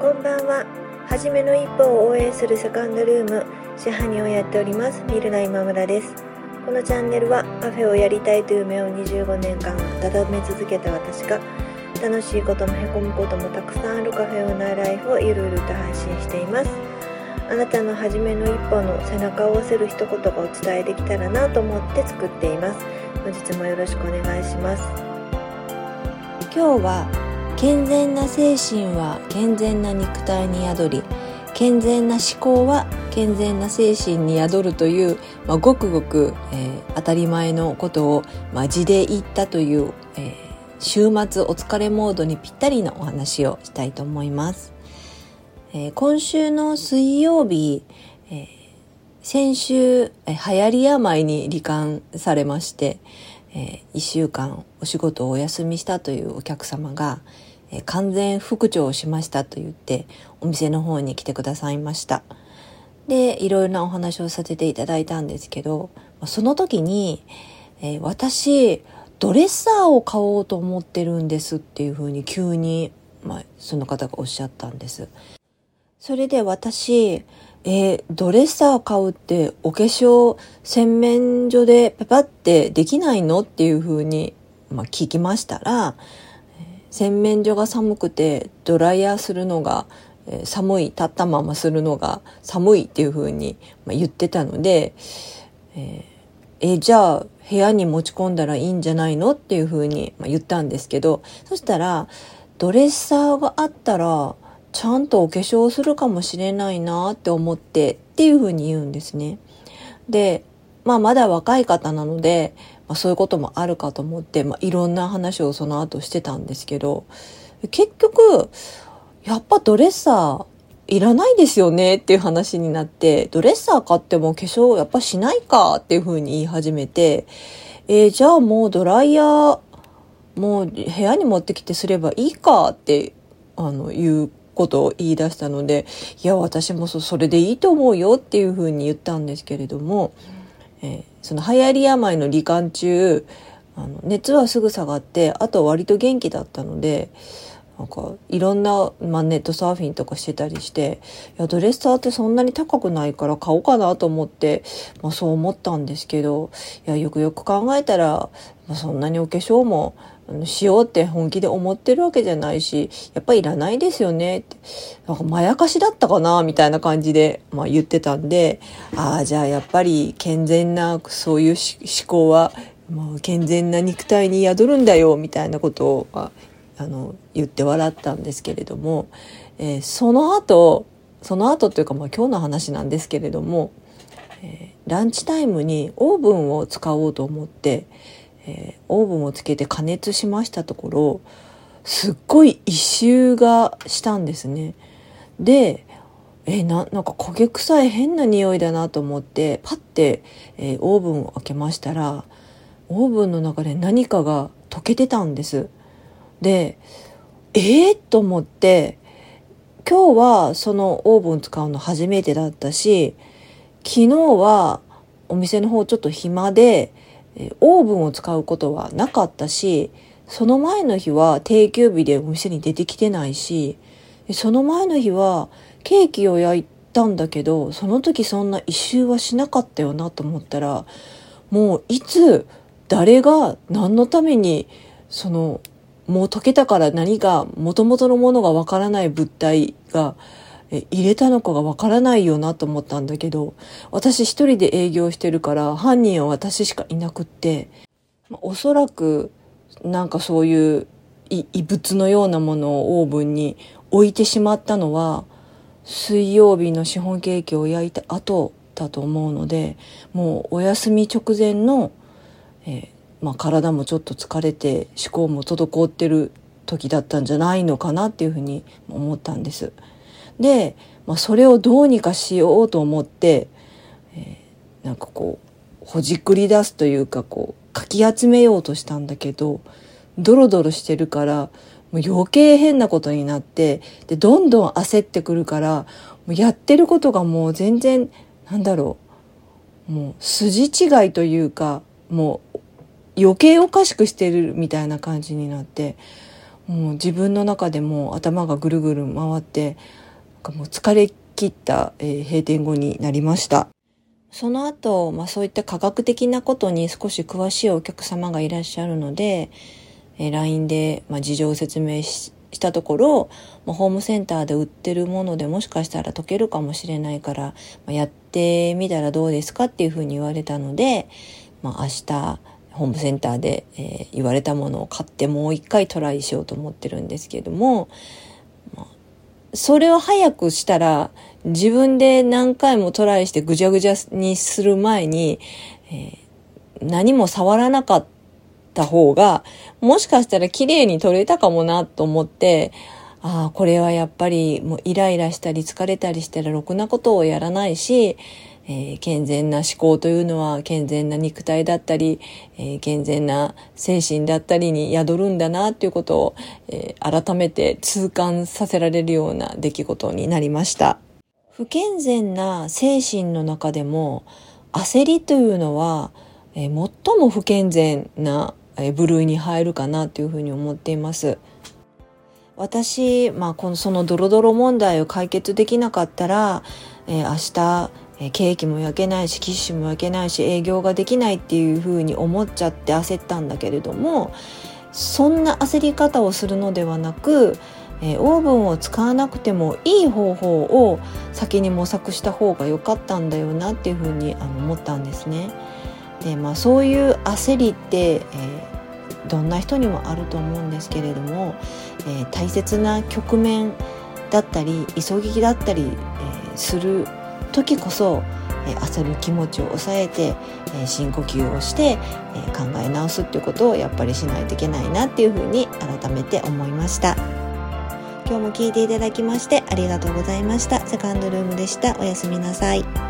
こんばんは。はじめの一歩を応援するセカンドルーム、支配人をやっております、ミルナ今村です。このチャンネルはカフェをやりたいという夢を25年間温め続けた私が楽しいこともへこむこともたくさんあるカフェオーナーライフをゆるゆると配信しています。あなたの初めの一歩の背中を押せる一言がお伝えできたらなと思って作っています。本日もよろしくお願いします。今日は健全な精神は健全な肉体に宿り健全な思考は健全な精神に宿るという、まあ、ごくごく、えー、当たり前のことを、まあ、字で言ったという、えー、週末お疲れモードにぴったりのお話をしたいと思います。えー、今週の水曜日、え先週、え流行り病に罹患されまして、え1週間お仕事をお休みしたというお客様が、完全復調しましたと言ってお店の方に来てくださいました。で、いろいろなお話をさせていただいたんですけど、その時に、えー、私、ドレッサーを買おうと思ってるんですっていうふうに急に、まあ、その方がおっしゃったんです。それで私、えー、ドレッサー買うってお化粧洗面所でペパってできないのっていうふうに、まあ、聞きましたら、洗面所が寒くてドライヤーするのが、寒い立ったままするのが寒いっていう風に、言ってたので、えー、え、じゃあ部屋に持ち込んだらいいんじゃないのっていう風に、言ったんですけどそしたらドレッサーがあったらちゃんとお化粧するかもしれないなって思ってっていう風に言うんですね。で、まあまだ若い方なので、まあ、そういうこともあるかと思って、まあ、いろんな話をその後してたんですけど、結局、やっぱドレッサーいらないですよねっていう話になって、ドレッサー買っても化粧やっぱしないかっていうふうに言い始めて、えー、じゃあもうドライヤー、もう部屋に持ってきてすればいいかって、あの、いうことを言い出したので、いや、私もそれでいいと思うよっていうふうに言ったんですけれども、えー、その流行り病の罹患中あの熱はすぐ下がってあとは割と元気だったのでなんかいろんな、まあ、ネットサーフィンとかしてたりしていやドレッサーってそんなに高くないから買おうかなと思って、まあ、そう思ったんですけどいやよくよく考えたら、まあ、そんなにお化粧もしようって本気で思ってるわけじゃないし、やっぱいらないですよねって。なんかまやかしだったかなみたいな感じで、まあ、言ってたんで、ああ、じゃあやっぱり健全なそういう思考は、もう健全な肉体に宿るんだよみたいなことを、あの言って笑ったんですけれども、えー、その後、その後というかまあ今日の話なんですけれども、えー、ランチタイムにオーブンを使おうと思って、えー、オーブンをつけて加熱しましたところすっごい異臭がしたんですね。でえななんか焦げ臭い変な匂いだなと思ってパッて、えー、オーブンを開けましたらオーブンの中で何かが溶けてたんです。でえー、と思って今日はそのオーブン使うの初めてだったし昨日はお店の方ちょっと暇でオーブンを使うことはなかったし、その前の日は定休日でお店に出てきてないし、その前の日はケーキを焼いたんだけど、その時そんな異臭はしなかったよなと思ったら、もういつ誰が何のためにそのもう溶けたから何が元々のものがわからない物体が入れたのかがわからないよなと思ったんだけど、私一人で営業してるから犯人は私しかいなくって、まおそらくなんかそういう異物のようなものをオーブンに置いてしまったのは水曜日のシフォンケーキを焼いた後だと思うのでもうお休み直前の、えー、まあ、体もちょっと疲れて思考も滞ってる時だったんじゃないのかなっていうふうに思ったんです。で、まあ、それをどうにかしようと思って、えー、なんかこうほじくり出すというかこうかき集めようとしたんだけどドロドロしてるからもう余計変なことになってでどんどん焦ってくるからもうやってることがもう全然なんだろうもう筋違いというかもう余計おかしくしてるみたいな感じになってもう自分の中でも頭がぐるぐる回ってなんかもう疲れ切った、えー、閉店後になりました。その後、まあそういった科学的なことに少し詳しいお客様がいらっしゃるので、えー、LINE で、まあ、事情を説明したところ、まあ、ホームセンターで売ってるものでもしかしたら解けるかもしれないから、まあ、やってみたらどうですかっていうふうに言われたので、まあ、明日ホームセンターで、えー、言われたものを買ってもう一回トライしようと思ってるんですけれども、まあ、それを早くしたら自分で何回もトライしてぐじゃぐじゃにする前に、えー、何も触らなかった方が、もしかしたら綺麗に撮れたかもなと思って、ああ、これはやっぱりもうイライラしたり疲れたりしたらろくなことをやらないし、えー、健全な思考というのは健全な肉体だったり、えー、健全な精神だったりに宿るんだなっていうことを、えー、改めて痛感させられるような出来事になりました。不健全な精神の中でも焦りというのは、え最も不健全な部類に入るかなというふうに思っています。私、まあ、このそのドロドロ問題を解決できなかったら、えー、明日ケーキも焼けないしキッシュも焼けないし営業ができないっていうふうに思っちゃって焦ったんだけれどもそんな焦り方をするのではなく、えー、オーブンを使わなくてもいい方法を先に模索した方が良かったんだよなっていうふうにあの思ったんですね。でまあ、そういう焦りって、えー、どんな人にもあると思うんですけれども、えー、大切な局面だったり急ぎだったり、えー、する時こそ、焦る気持ちを抑えて、深呼吸をして、考え直すっていうことをやっぱりしないといけないなっていうふうに改めて思いました。今日も聞いていただきましてありがとうございました。セカンドルームでした。おやすみなさい。